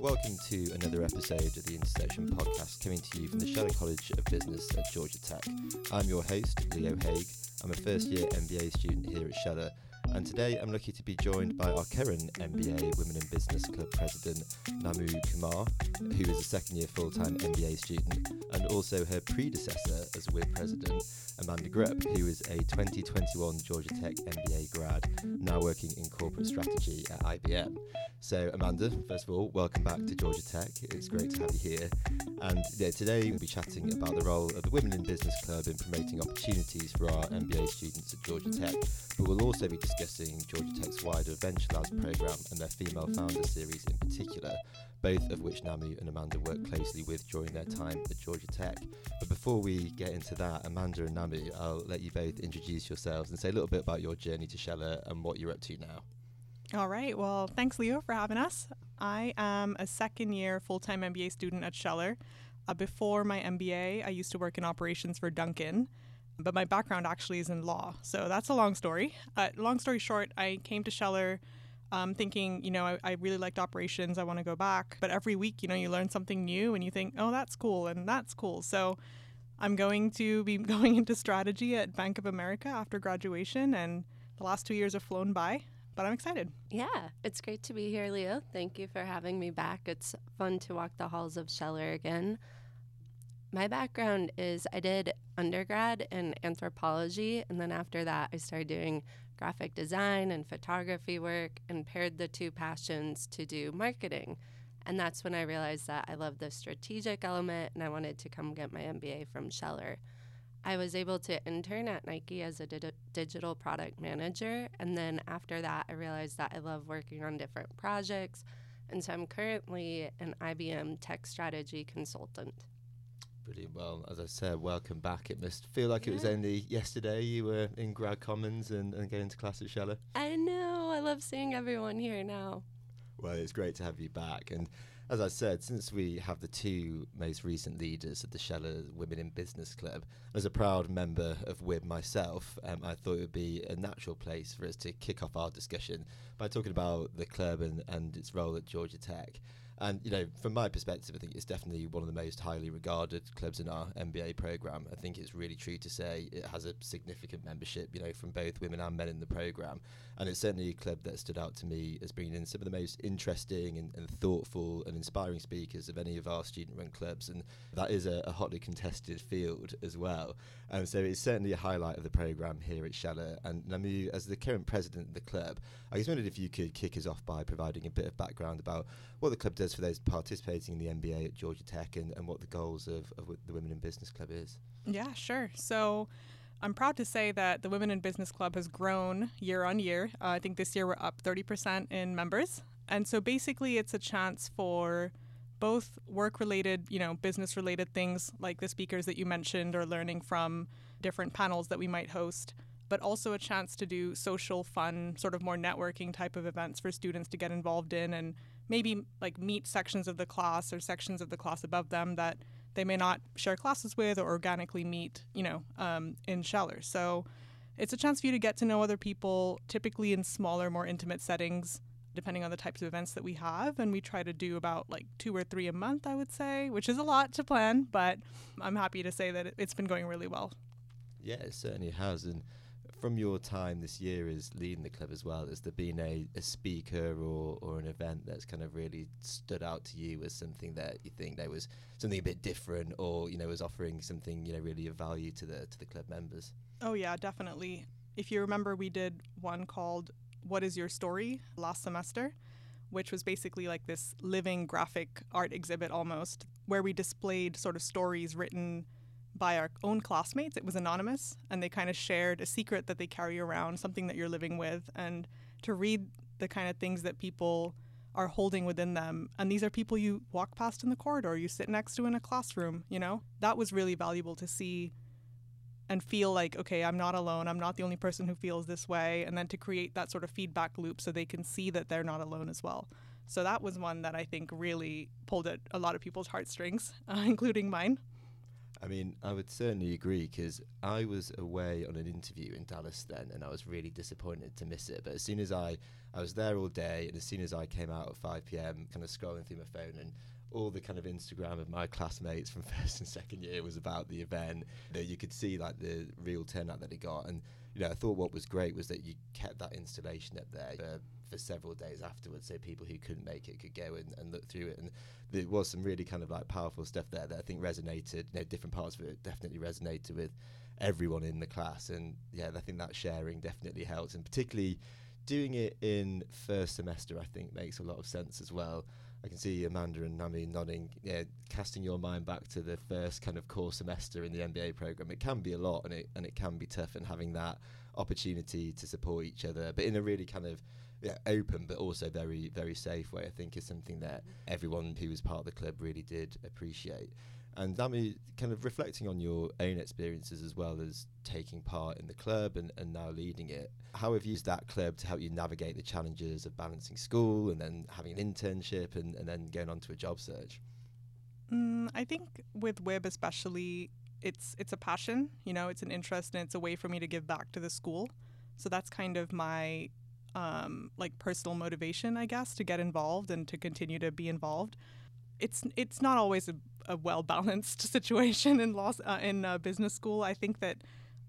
Welcome to another episode of the Intersection podcast coming to you from the Scheller College of Business at Georgia Tech. I'm your host, Leo Haigh. I'm a first year MBA student here at Scheller and today I'm lucky to be joined by our current MBA Women in Business Club president, Nammu Kumar, who is a second year full time MBA student, and also her predecessor as WIB president, Amanda Grupp, who is a 2021 Georgia Tech MBA grad, now working in corporate strategy at IBM. So, Amanda, first of all, welcome back to Georgia Tech. It's great to have you here. And yeah, today we'll be chatting about the role of the Women in Business Club in promoting opportunities for our MBA students at Georgia Tech. But we'll also be discussing Georgia Tech's wider Venture Labs program and their Female Founder series in particular, both of which Nammu and Amanda worked closely with during their time at Georgia Tech. But before we get into that, Amanda and Nammu, I'll let you both introduce yourselves and say a little bit about your journey to Scheller and what you're up to now. All right. Well, thanks, Leo, for having us. I am a second year full time MBA student at Scheller. Uh, before my MBA, I used to work in operations for Dunkin, but my background actually is in law. So that's a long story. Uh, long story short, I came to Scheller um, thinking, you know, I, I really liked operations. I want to go back. But every week, you know, you learn something new and you think, oh, that's cool and that's cool. So I'm going to be going into strategy at Bank of America after graduation. And the last two years have flown by but I'm excited. Yeah, it's great to be here, Leo. Thank you for having me back. It's fun to walk the halls of Scheller again. My background is I did undergrad in anthropology, and then after that, I started doing graphic design and photography work and paired the two passions to do marketing. And that's when I realized that I love the strategic element and I wanted to come get my MBA from Scheller. I was able to intern at Nike as a di- digital product manager. And then after that, I realized that I love working on different projects. And so I'm currently an IBM tech strategy consultant. Brilliant. Well, as I said, welcome back. It must feel like yeah. it was only yesterday you were in Grad Commons and, and going to class at Scheller. I know. I love seeing everyone here now. Well, it's great to have you back. And as I said, since we have the two most recent leaders of the Scheller Women in Business Club, as a proud member of WIB myself, um, I thought it would be a natural place for us to kick off our discussion by talking about the club and, and its role at Georgia Tech. And you know, from my perspective, I think it's definitely one of the most highly regarded clubs in our MBA program. I think it's really true to say it has a significant membership, you know, from both women and men in the program. And it's certainly a club that stood out to me as bringing in some of the most interesting and, and thoughtful and inspiring speakers of any of our student-run clubs. And that is a, a hotly contested field as well. And so it's certainly a highlight of the program here at Scheller. And Nammu, as the current president of the club, I just wondered if you could kick us off by providing a bit of background about what the club does for those participating in the MBA at Georgia Tech and, and what the goals of, of the Women in Business Club is. Yeah, sure. So I'm proud to say that the Women in Business Club has grown year on year. Uh, I think this year we're up 30% in members. And so basically, it's a chance for both work related, you know, business related things like the speakers that you mentioned or learning from different panels that we might host, but also a chance to do social, fun, sort of more networking type of events for students to get involved in and maybe like meet sections of the class or sections of the class above them that they may not share classes with or organically meet, you know, um, in Scheller. So it's a chance for you to get to know other people, typically in smaller, more intimate settings, depending on the types of events that we have. And we try to do about like two or three a month, I would say, which is a lot to plan, but I'm happy to say that it's been going really well. Yeah, it certainly has. And from your time this year as leading the club as well, has there been a, a speaker or, or an event that's kind of really stood out to you as something that you think there was something a bit different or, you know, was offering something, you know, really of value to the to the club members? Oh yeah, definitely. If you remember we did one called What is Your Story last semester, which was basically like this living graphic art exhibit almost, where we displayed sort of stories written by our own classmates. It was anonymous, and they kind of shared a secret that they carry around, something that you're living with, and to read the kind of things that people are holding within them. And these are people you walk past in the corridor, you sit next to in a classroom, you know? That was really valuable to see and feel like, okay, I'm not alone. I'm not the only person who feels this way. And then to create that sort of feedback loop so they can see that they're not alone as well. So that was one that I think really pulled at a lot of people's heartstrings, uh, including mine. I mean, I would certainly agree because I was away on an interview in Dallas then, and I was really disappointed to miss it. But as soon as I, I was there all day, and as soon as I came out at 5 p.m., kind of scrolling through my phone, and all the kind of Instagram of my classmates from first and second year was about the event. That you could see like the real turnout that it got, and you know, I thought what was great was that you kept that installation up there. For, for several days afterwards, so people who couldn't make it could go and, and look through it. And there was some really kind of like powerful stuff there that I think resonated. You know, different parts of it definitely resonated with everyone in the class. And yeah, I think that sharing definitely helps, and particularly doing it in first semester, I think makes a lot of sense as well. I can see Amanda and Nami nodding, yeah, casting your mind back to the first kind of core semester in the MBA program. It can be a lot, and it and it can be tough, and having that opportunity to support each other, but in a really kind of yeah, open but also very very safe way. I think is something that everyone who was part of the club really did appreciate. And that Nami, kind of reflecting on your own experiences as well as taking part in the club and, and now leading it, how have you used that club to help you navigate the challenges of balancing school and then having an internship and, and then going on to a job search? Mm, I think with WIB especially, it's it's a passion. You know, it's an interest and it's a way for me to give back to the school. So that's kind of my um, like personal motivation, I guess, to get involved and to continue to be involved. It's it's not always a, a well balanced situation in law uh, in uh, business school. I think that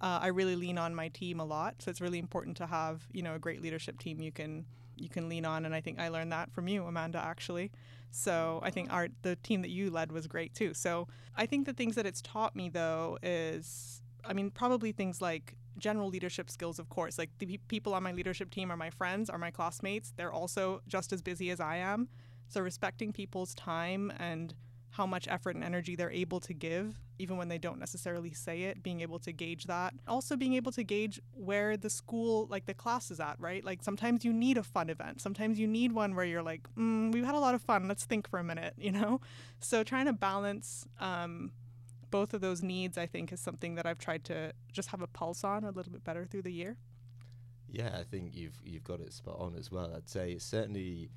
uh, I really lean on my team a lot, so it's really important to have you know a great leadership team you can you can lean on, and I think I learned that from you, Amanda, actually. So I think our the team that you led was great too. So I think the things that it's taught me though is, I mean, probably things like general leadership skills, of course. Like the pe- people on my leadership team are my friends, are my classmates. They're also just as busy as I am. So respecting people's time and how much effort and energy they're able to give, even when they don't necessarily say it, being able to gauge that. Also, being able to gauge where the school, like the class is at, right? Like sometimes you need a fun event. Sometimes you need one where you're like, mm, we've had a lot of fun. Let's think for a minute, you know? So trying to balance um, both of those needs, I think, is something that I've tried to just have a pulse on a little bit better through the year. Yeah, I think you've you've got it spot on as well. I'd say it's certainly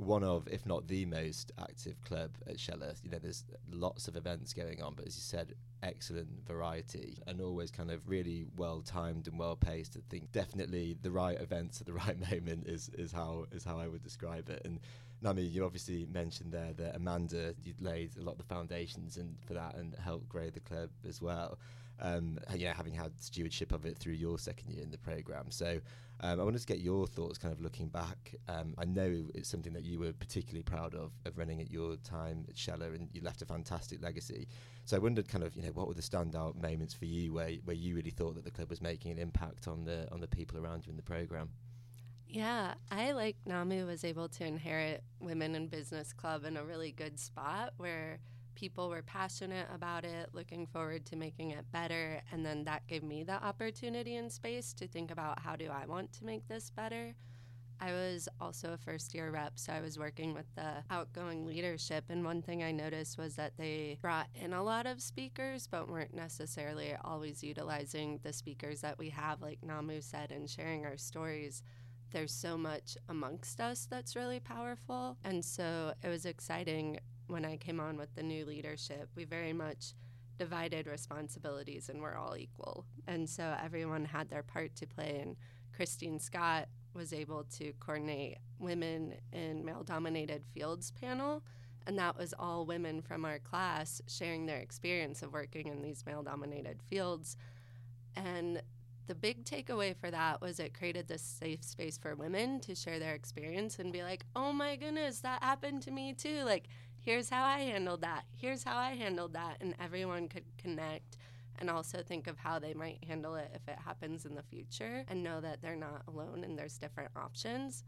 one of, if not the most active club at Scheller. You know, there's lots of events going on, but as you said, excellent variety and always kind of really well timed and well paced. I think definitely the right events at the right moment is is how is how I would describe it. And Nami, you obviously mentioned there that Amanda you laid a lot of the foundations and for that and helped grow the club as well. Um, you know, having had stewardship of it through your second year in the program. So um, I wanted to get your thoughts, kind of looking back. Um, I know it's something that you were particularly proud of, of running at your time at Scheller, and you left a fantastic legacy. So I wondered, kind of, you know, what were the standout moments for you where where you really thought that the club was making an impact on the on the people around you in the program? Yeah, I like Nammu was able to inherit Women in Business Club in a really good spot where people were passionate about it, looking forward to making it better, and then that gave me the opportunity and space to think about how do I want to make this better. I was also a first year rep, so I was working with the outgoing leadership. And one thing I noticed was that they brought in a lot of speakers, but weren't necessarily always utilizing the speakers that we have, like Nammu said, and sharing our stories there's so much amongst us that's really powerful. And so it was exciting when I came on with the new leadership. We very much divided responsibilities and we're all equal. And so everyone had their part to play. And Christine Scott was able to coordinate women in male dominated fields panel. And that was all women from our class sharing their experience of working in these male dominated fields. And the big takeaway for that was it created this safe space for women to share their experience and be like, oh my goodness, that happened to me too. Like, here's how I handled that. Here's how I handled that. And everyone could connect and also think of how they might handle it if it happens in the future and know that they're not alone and there's different options.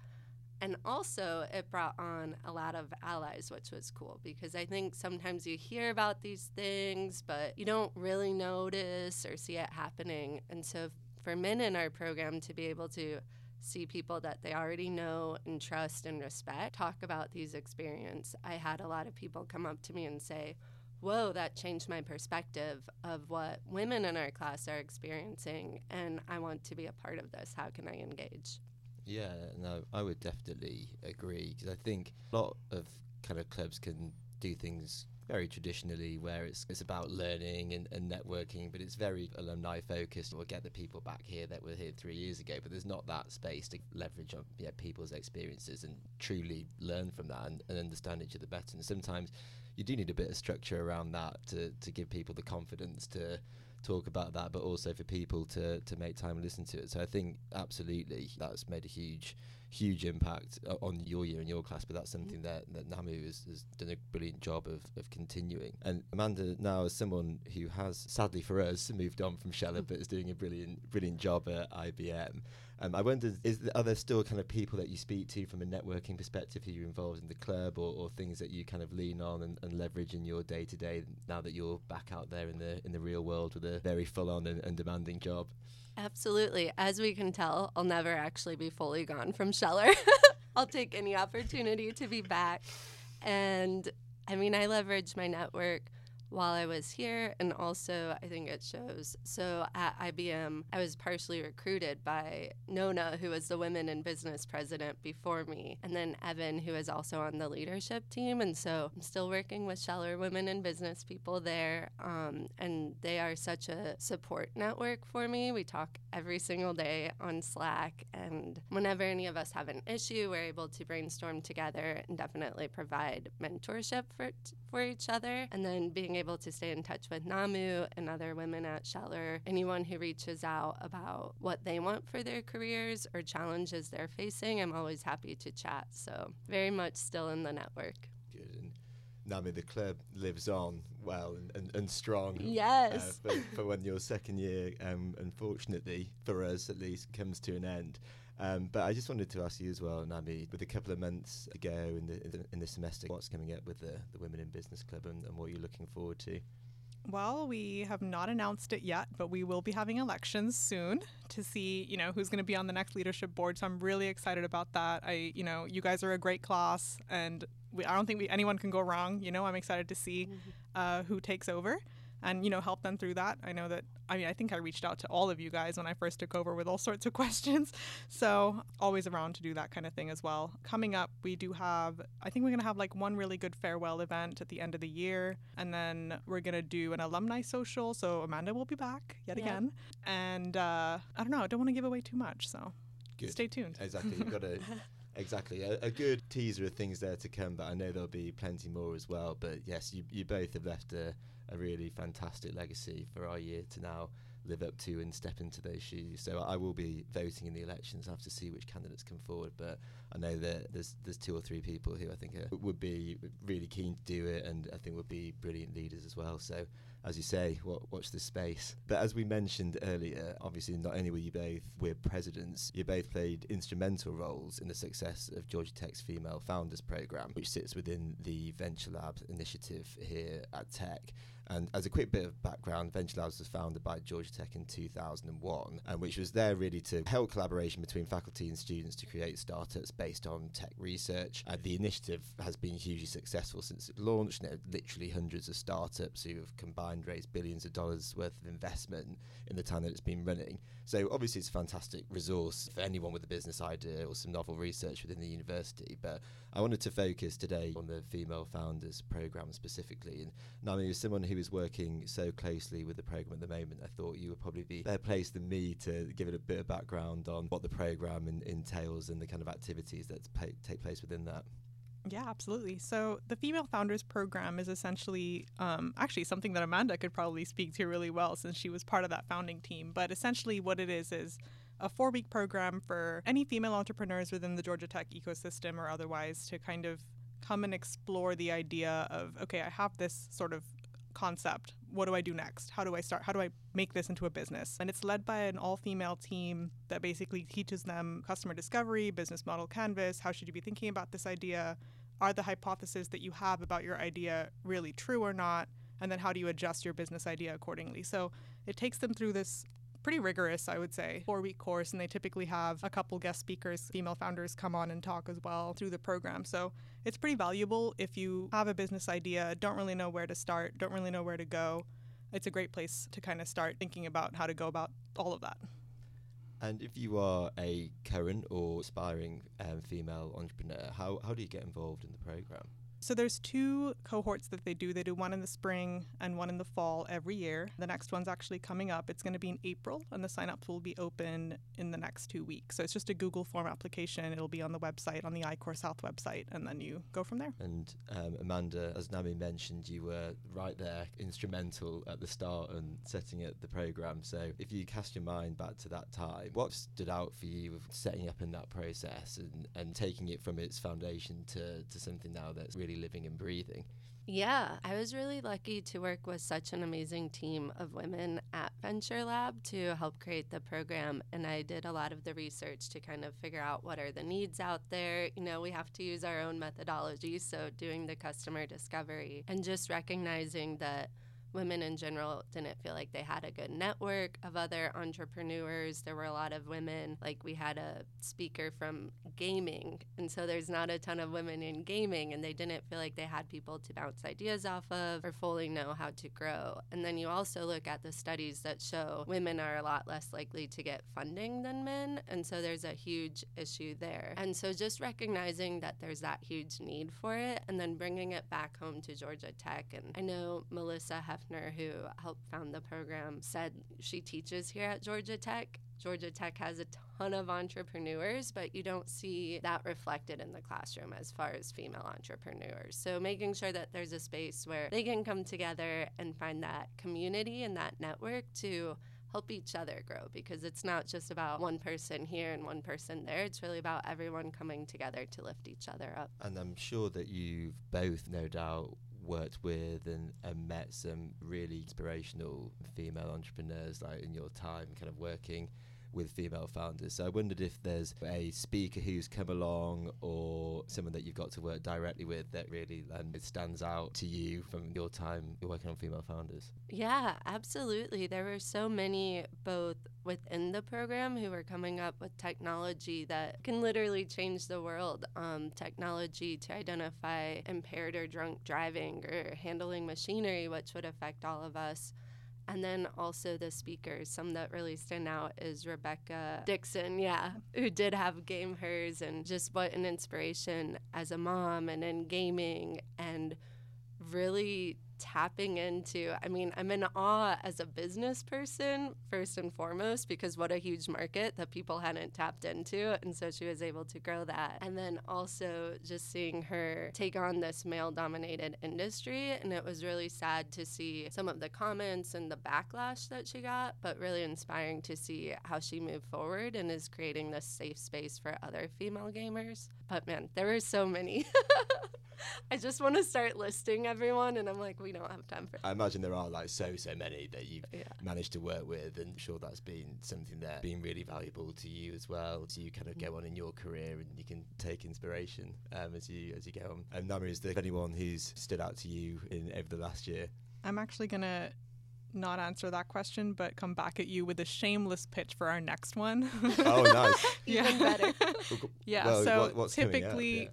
And also, it brought on a lot of allies, which was cool because I think sometimes you hear about these things, but you don't really notice or see it happening. And so, for men in our program to be able to see people that they already know and trust and respect talk about these experiences. I had a lot of people come up to me and say, Whoa, that changed my perspective of what women in our class are experiencing, and I want to be a part of this. How can I engage? Yeah, no, I would definitely agree because I think a lot of kind of clubs can do things very traditionally where it's it's about learning and, and networking, but it's very alumni focused. We'll get the people back here that were here three years ago, but there's not that space to leverage on yeah, people's experiences and truly learn from that and, and understand each other better. And sometimes you do need a bit of structure around that to, to give people the confidence to talk about that, but also for people to to make time and listen to it. So I think absolutely that's made a huge huge impact uh, on your year and your class, but that's mm. something that, that Nammu has, has done a brilliant job of, of continuing. And Amanda, now as someone who has, sadly for us, moved on from Scheller, mm. but is doing a brilliant brilliant job at IBM, um, I wonder, is are there still kind of people that you speak to from a networking perspective who you're involved in the club or, or things that you kind of lean on and, and leverage in your day to day now that you're back out there in the in the real world with a very full on and, and demanding job? Absolutely. As we can tell, I'll never actually be fully gone from Scheller. I'll take any opportunity to be back. And I mean, I leverage my network while I was here, and also I think it shows. So at IBM, I was partially recruited by Nona, who was the Women in Business president before me, and then Evan, who is also on the leadership team. And so I'm still working with Scheller Women in Business people there, um, and they are such a support network for me. We talk every single day on Slack, and whenever any of us have an issue, we're able to brainstorm together and definitely provide mentorship for for each other, and then being able to stay in touch with Nammu and other women at Scheller, anyone who reaches out about what they want for their careers or challenges they're facing, I'm always happy to chat. So, very much still in the network. Good. And Nammu, the club lives on well and, and, and strong. Yes. Uh, for, for, when your second year, um, unfortunately, for us at least, comes to an end. Um, but I just wanted to ask you as well, Nami, with a couple of months ago in the in the, in the semester, what's coming up with the, the Women in Business Club and, and what you're looking forward to? Well, we have not announced it yet, but we will be having elections soon to see, you know, who's going to be on the next leadership board. So I'm really excited about that. I, you know, you guys are a great class, and we, I don't think we, anyone can go wrong. You know, I'm excited to see mm-hmm. uh, who takes over and you know help them through that. I know that i mean i think i reached out to all of you guys when i first took over with all sorts of questions. So always around to do that kind of thing as well. Coming up we do have i think we're going to have like one really good farewell event at the end of the year and then we're going to do an alumni social. So amanda will be back yet again. And uh, i don't know i don't want to give away too much so good. stay tuned. Exactly you've got to Exactly, a, a, good teaser of things there to come, but I know there'll be plenty more as well. But yes, you, you both have left a, a really fantastic legacy for our year to now live up to and step into those shoes. So I will be voting in the elections. I have to see which candidates come forward, but I know that there's there's two or three people who I think are, would be really keen to do it, and I think would be brilliant leaders as well. So as you say, watch this space. But as we mentioned earlier, obviously not only were you both we're presidents, you both played instrumental roles in the success of Georgia Tech's Female Founders Program, which sits within the Venture Lab initiative here at Tech. And as a quick bit of background, Venture Labs was founded by Georgia Tech in 2001, and which was there really to help collaboration between faculty and students to create startups based on tech research. Uh, the initiative has been hugely successful since it launched. Know, literally hundreds of startups who have combined raised billions of dollars worth of investment in the time that it's been running. So obviously, it's a fantastic resource for anyone with a business idea or some novel research within the university. But I wanted to focus today on the female founders program specifically. And Nami, as someone who is working so closely with the program at the moment, I thought you would probably be better placed than me to give it a bit of background on what the program in, entails and the kind of activities that pay, take place within that. Yeah, absolutely. So the Female Founders Program is essentially um, actually something that Amanda could probably speak to really well since she was part of that founding team. But essentially, what it is is a four week program for any female entrepreneurs within the Georgia Tech ecosystem or otherwise to kind of come and explore the idea of okay, I have this sort of concept. What do I do next? How do I start? How do I make this into a business? And it's led by an all female team that basically teaches them customer discovery, business model canvas. How should you be thinking about this idea? Are the hypotheses that you have about your idea really true or not? And then how do you adjust your business idea accordingly? So it takes them through this pretty rigorous, I would say, four week course. And they typically have a couple guest speakers, female founders, come on and talk as well through the program. So it's pretty valuable if you have a business idea, don't really know where to start, don't really know where to go. It's a great place to kind of start thinking about how to go about all of that. And if you are a current or aspiring um, female entrepreneur, how, how do you get involved in the program? So there's two cohorts that they do. They do one in the spring and one in the fall every year. The next one's actually coming up. It's going to be in April, and the sign-ups will be open in the next two weeks. So it's just a Google form application. It'll be on the website, on the I-Corps South website, and then you go from there. And um, Amanda, as Nami mentioned, you were right there, instrumental at the start and setting up the program. So if you cast your mind back to that time, what stood out for you with setting up in that process and, and taking it from its foundation to, to something now that's really living and breathing? Yeah, I was really lucky to work with such an amazing team of women at Venture Lab to help create the program. And I did a lot of the research to kind of figure out what are the needs out there. You know, we have to use our own methodology. So, doing the customer discovery and just recognizing that women in general didn't feel like they had a good network of other entrepreneurs. There were a lot of women, like we had a speaker from gaming, and so there's not a ton of women in gaming, and they didn't feel like they had people to bounce ideas off of or fully know how to grow. And then you also look at the studies that show women are a lot less likely to get funding than men, and so there's a huge issue there. And so just recognizing that there's that huge need for it, and then bringing it back home to Georgia Tech. And I know Melissa have Hefner, who helped found the program, said she teaches here at Georgia Tech. Georgia Tech has a ton of entrepreneurs, but you don't see that reflected in the classroom as far as female entrepreneurs. So, making sure that there's a space where they can come together and find that community and that network to help each other grow because it's not just about one person here and one person there. It's really about everyone coming together to lift each other up. And I'm sure that you've both, no doubt, worked with and, and met some really inspirational female entrepreneurs like in your time kind of working with female founders. So I wondered if there's a speaker who's come along or someone that you've got to work directly with that really um, stands out to you from your time working on female founders. Yeah, absolutely. There were so many both within the program who are coming up with technology that can literally change the world. Um, technology to identify impaired or drunk driving or handling machinery, which would affect all of us. And then also the speakers. Some that really stand out is Rebecca Dixon, yeah, who did have GameHERs and just what an inspiration as a mom and in gaming and really tapping into i mean i'm in awe as a business person first and foremost because what a huge market that people hadn't tapped into and so she was able to grow that. And then also just seeing her take on this male dominated industry and it was really sad to see some of the comments and the backlash that she got but really inspiring to see how she moved forward and is creating this safe space for other female gamers but man there were so many I just want to start listing everyone, and I'm like, we don't have time for. I imagine there are like so so many that you've yeah. managed to work with, and I'm sure that's been something that been really valuable to you as well. So you kind of go on in your career, and you can take inspiration um, as you as you go on. And Nami, is there anyone who's stood out to you in over the last year? I'm actually gonna not answer that question, but come back at you with a shameless pitch for our next one. oh, nice. Even better. yeah. Well, so what, typically,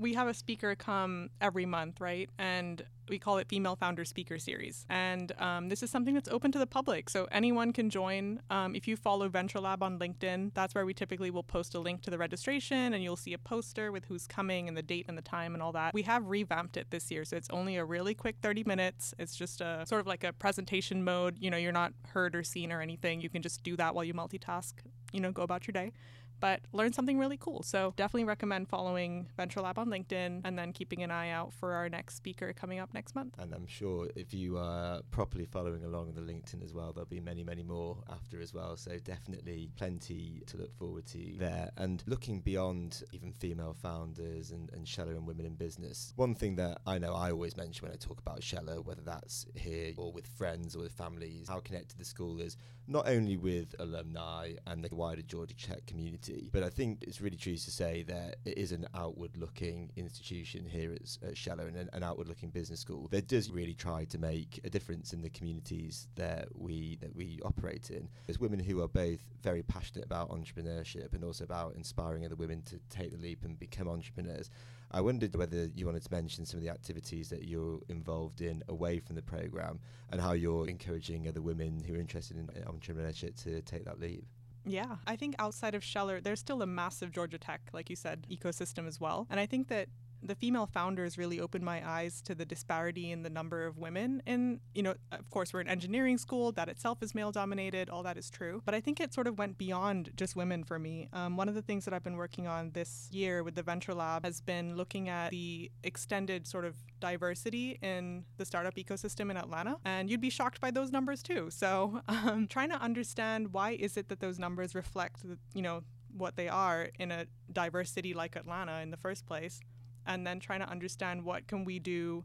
we have a speaker come every month, right? And we call it Female Founder Speaker Series. And um, this is something that's open to the public. So anyone can join. Um, if you follow Venture Lab on LinkedIn, that's where we typically will post a link to the registration and you'll see a poster with who's coming and the date and the time and all that. We have revamped it this year. So it's only a really quick 30 minutes. It's just a sort of like a presentation mode. You know, you're not heard or seen or anything. You can just do that while you multitask, you know, go about your day but learn something really cool. So definitely recommend following Venture Lab on LinkedIn and then keeping an eye out for our next speaker coming up next month. And I'm sure if you are properly following along on the LinkedIn as well, there'll be many, many more after as well. So definitely plenty to look forward to there. And looking beyond even female founders and, and Scheller and women in business, one thing that I know I always mention when I talk about Scheller, whether that's here or with friends or with families, how connected the school is, not only with alumni and the wider Georgia Tech community but I think it's really true to say that it is an outward looking institution here at, at Scheller and an, an outward looking business school that does really try to make a difference in the communities that we that we operate in. There's women who are both very passionate about entrepreneurship and also about inspiring other women to take the leap and become entrepreneurs. I wondered whether you wanted to mention some of the activities that you're involved in away from the program and how you're encouraging other women who are interested in entrepreneurship to take that leap. Yeah, I think outside of Scheller, there's still a massive Georgia Tech, like you said, ecosystem as well. And I think that the female founders really opened my eyes to the disparity in the number of women. And, you know, of course, we're an engineering school, that itself is male dominated, all that is true. But I think it sort of went beyond just women for me. Um, one of the things that I've been working on this year with the Venture Lab has been looking at the extended sort of diversity in the startup ecosystem in Atlanta. And you'd be shocked by those numbers too. So, um, trying to understand why is it that those numbers reflect, you know, what they are in a diverse city like Atlanta in the first place and then trying to understand what can we do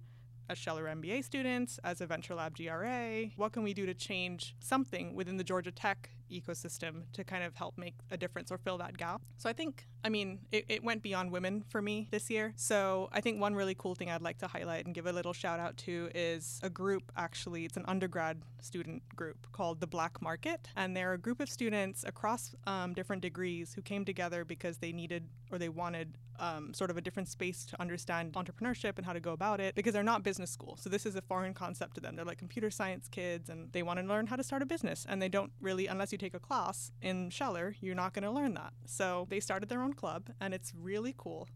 as Scheller MBA students, as a Venture Lab GRA, what can we do to change something within the Georgia Tech ecosystem to kind of help make a difference or fill that gap. So I think, I mean, it, it went beyond women for me this year. So I think one really cool thing I'd like to highlight and give a little shout out to is a group, actually, it's an undergrad student group called the Black Market. And they're a group of students across um, different degrees who came together because they needed or they wanted um, sort of a different space to understand entrepreneurship and how to go about it because they're not business school. So this is a foreign concept to them. They're like computer science kids and they want to learn how to start a business. And they don't really, unless you take a class in Scheller, you're not going to learn that. So they started their own club and it's really cool.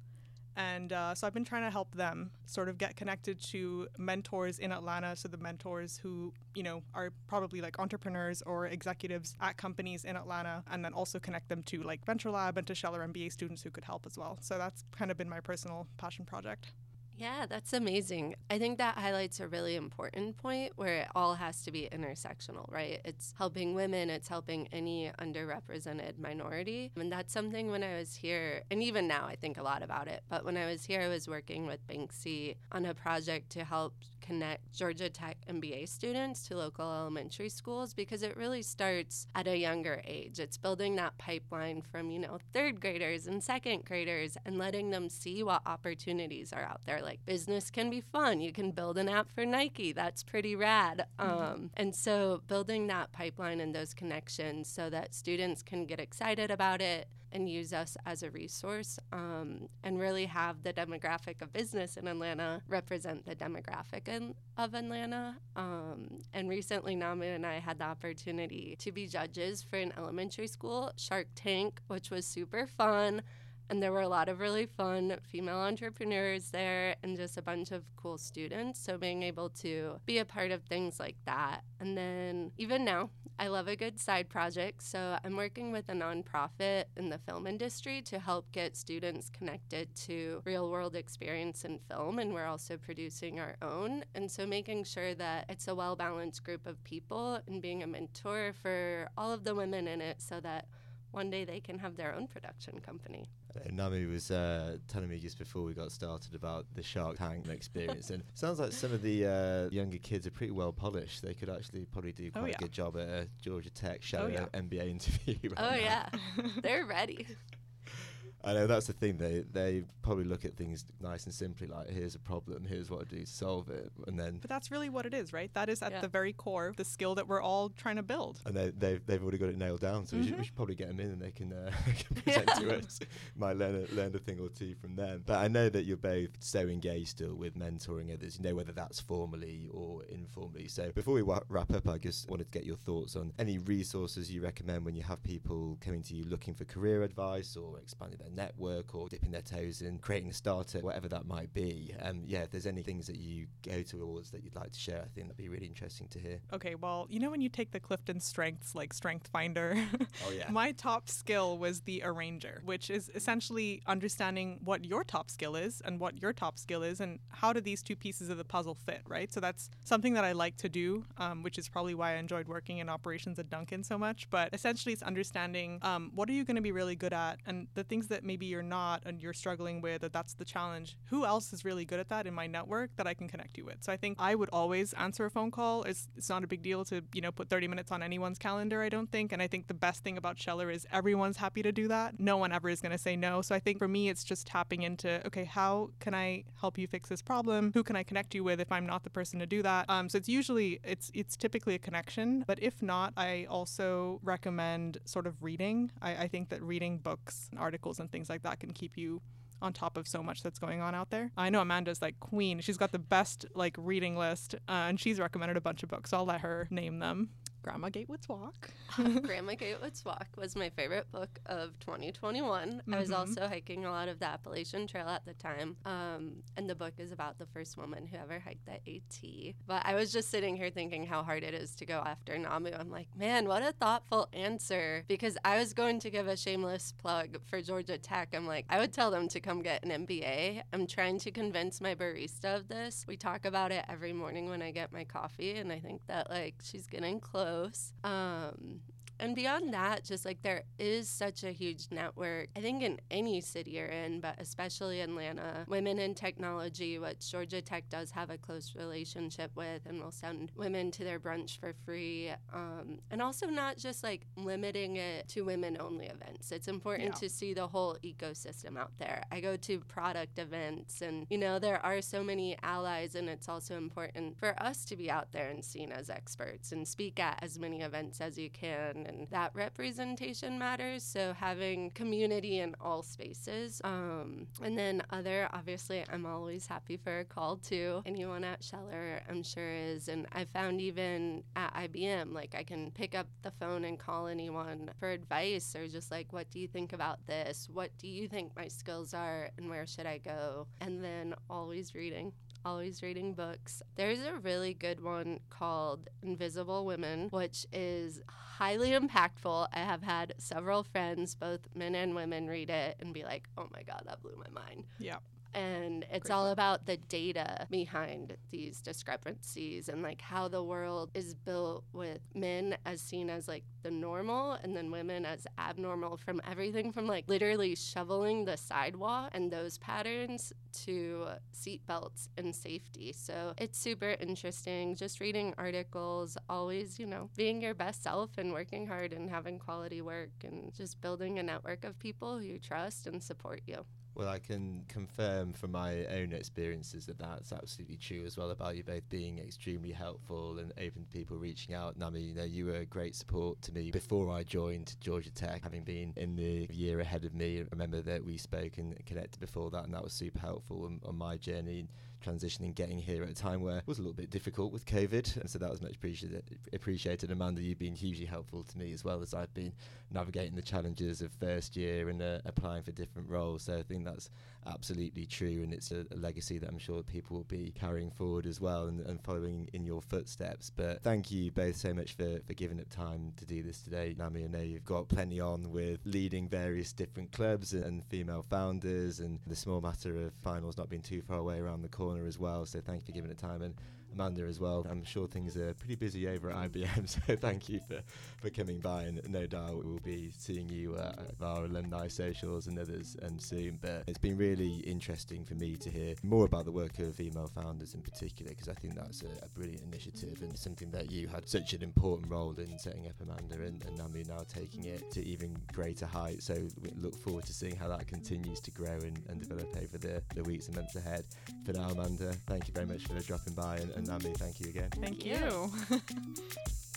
And uh, so I've been trying to help them sort of get connected to mentors in Atlanta. So the mentors who, you know, are probably like entrepreneurs or executives at companies in Atlanta, and then also connect them to like Venture Lab and to Scheller MBA students who could help as well. So that's kind of been my personal passion project. Yeah, that's amazing. I think that highlights a really important point where it all has to be intersectional, right? It's helping women, it's helping any underrepresented minority. And that's something when I was here, and even now I think a lot about it, but when I was here, I was working with Banksy on a project to help connect Georgia Tech MBA students to local elementary schools because it really starts at a younger age. It's building that pipeline from, you know, third graders and second graders and letting them see what opportunities are out there. Like business can be fun. You can build an app for Nike. That's pretty rad. Mm-hmm. Um, and so building that pipeline and those connections so that students can get excited about it and use us as a resource um, and really have the demographic of business in Atlanta represent the demographic in, of Atlanta. Um, and recently, Nami and I had the opportunity to be judges for an elementary school, Shark Tank, which was super fun. And there were a lot of really fun female entrepreneurs there and just a bunch of cool students. So being able to be a part of things like that. And then even now, I love a good side project. So I'm working with a nonprofit in the film industry to help get students connected to real world experience in film. And we're also producing our own. And so making sure that it's a well balanced group of people and being a mentor for all of the women in it so that one day they can have their own production company. Uh, Nami was uh, telling me just before we got started about the Shark Tank experience, and sounds like some of the uh, younger kids are pretty well polished. They could actually probably do oh, quite oh, yeah. a good job at a Georgia Tech show oh, yeah. MBA interview. Right oh now. yeah, they're ready. I know that's the thing. They they probably look at things nice and simply, like here's a problem, here's what to do to solve it, and then. But that's really what it is, right? That is at yeah. the very core the skill that we're all trying to build. And they they've, they've already got it nailed down, so mm-hmm. we, should, we, mm-hmm. should, probably get them in and they can, uh, can present yeah. to us. Might learn a, learn a thing or two from them. But I know that you're both so engaged still with mentoring others. You know whether that's formally or informally. So before we wa- wrap up, I just wanted to get your thoughts on any resources you recommend when you have people coming to you looking for career advice or expanding their network or dipping their toes in creating a startup, whatever that might be. Um, yeah, if there's any things that you go towards that you'd like to share, I think that'd be really interesting to hear. Okay, well, you know when you take the Clifton Strengths like Strength Finder, oh yeah, my top skill was the arranger, which is essentially understanding what your top skill is and what your top skill is, and how do these two pieces of the puzzle fit, right? So that's something that I like to do, um, which is probably why I enjoyed working in operations at Dunkin so much. But essentially, it's understanding um, what are you going to be really good at, and the things that maybe you're not and you're struggling with, or that's the challenge, who else is really good at that in my network that I can connect you with? So I think I would always answer a phone call. It's, it's not a big deal to, you know, put 30 minutes on anyone's calendar, I don't think. And I think the best thing about Scheller is everyone's happy to do that. No one ever is going to say no. So I think for me, it's just tapping into, okay, how can I help you fix this problem? Who can I connect you with if I'm not the person to do that? Um, so it's usually, it's, it's typically a connection. But if not, I also recommend sort of reading. I, I think that reading books, and articles, and things like that can keep keep you on top of so much that's going on out there. I know Amanda's like queen. She's got the best like reading list, uh, and she's recommended a bunch of books. So I'll let her name them. Grandma Gatewood's Walk. Grandma Gatewood's Walk was my favorite book of 2021. I was Mhm. also hiking a lot of the Appalachian Trail at the time. Um, and the book is about the first woman who ever hiked the AT. But I was just sitting here thinking how hard it is to go after Nammu. I'm like, man, what a thoughtful answer. Because I was going to give a shameless plug for Georgia Tech. I'm like, I would tell them to come get an MBA. I'm trying to convince my barista of this. We talk about it every morning when I get my coffee. And I think that, like, she's getting close. Um, and beyond that, just like there is such a huge network, I think in any city you're in, but especially Atlanta, women in technology, which Georgia Tech does have a close relationship with, and will send women to their brunch for free. Um, and also not just like limiting it to women only events. It's important Yeah. to see the whole ecosystem out there. I go to product events, and you know, there are so many allies, and it's also important for us to be out there and seen as experts and speak at as many events as you can and that representation matters. So having community in all spaces. Um, and then other, obviously, I'm always happy for a call to anyone at Scheller, I'm sure is. And I found even at IBM, like I can pick up the phone and call anyone for advice or just like, what do you think about this? What do you think my skills are and where should I go? And then always reading always reading books. There's a really good one called Invisible Women, which is highly impactful. I have had several friends, both men and women, read it and be like, oh my God, that blew my mind. Yeah. And it's Great all book. about the data behind these discrepancies and like how the world is built with men as seen as like the normal and then women as abnormal from everything from like literally shoveling the sidewalk and those patterns to seat belts and safety. So it's super interesting. Just reading articles, always, you know, being your best self and working hard and having quality work and just building a network of people who you trust and support you. Well, I can confirm from my own experiences that that's absolutely true as well about you both being extremely helpful and open to people reaching out. Nami, you know, you were a great support to me before I joined Georgia Tech, having been in the year ahead of me. I remember that we spoke and connected before that, and that was super helpful on, on my journey transitioning, getting here at a time where it was a little bit difficult with COVID, and so that was much appreciated. Appreciated, Amanda. You've been hugely helpful to me as well as I've been navigating the challenges of first year and uh, applying for different roles. So I think that's absolutely true, and it's a, a legacy that I'm sure people will be carrying forward as well and, and following in your footsteps. But thank you both so much for, for giving up time to do this today. Nami, I know you've got plenty on with leading various different clubs and female founders, and the small matter of finals not being too far away around the corner as well. So thank you for giving it time. And Amanda as well. I'm sure things are pretty busy over at IBM, so thank you for, for coming by. And no doubt we'll be seeing you uh, at our alumni socials and others um, soon. But it's been really interesting for me to hear more about the work of female founders in particular, because I think that's a, a brilliant initiative and something that you had such an important role in setting up Amanda and, and Nammu now taking it to even greater heights. So we look forward to seeing how that continues to grow and, and develop over the, the weeks and months ahead. For now, Amanda, thank you very much for dropping by, and, and Nami, thank you again. Thank you. you.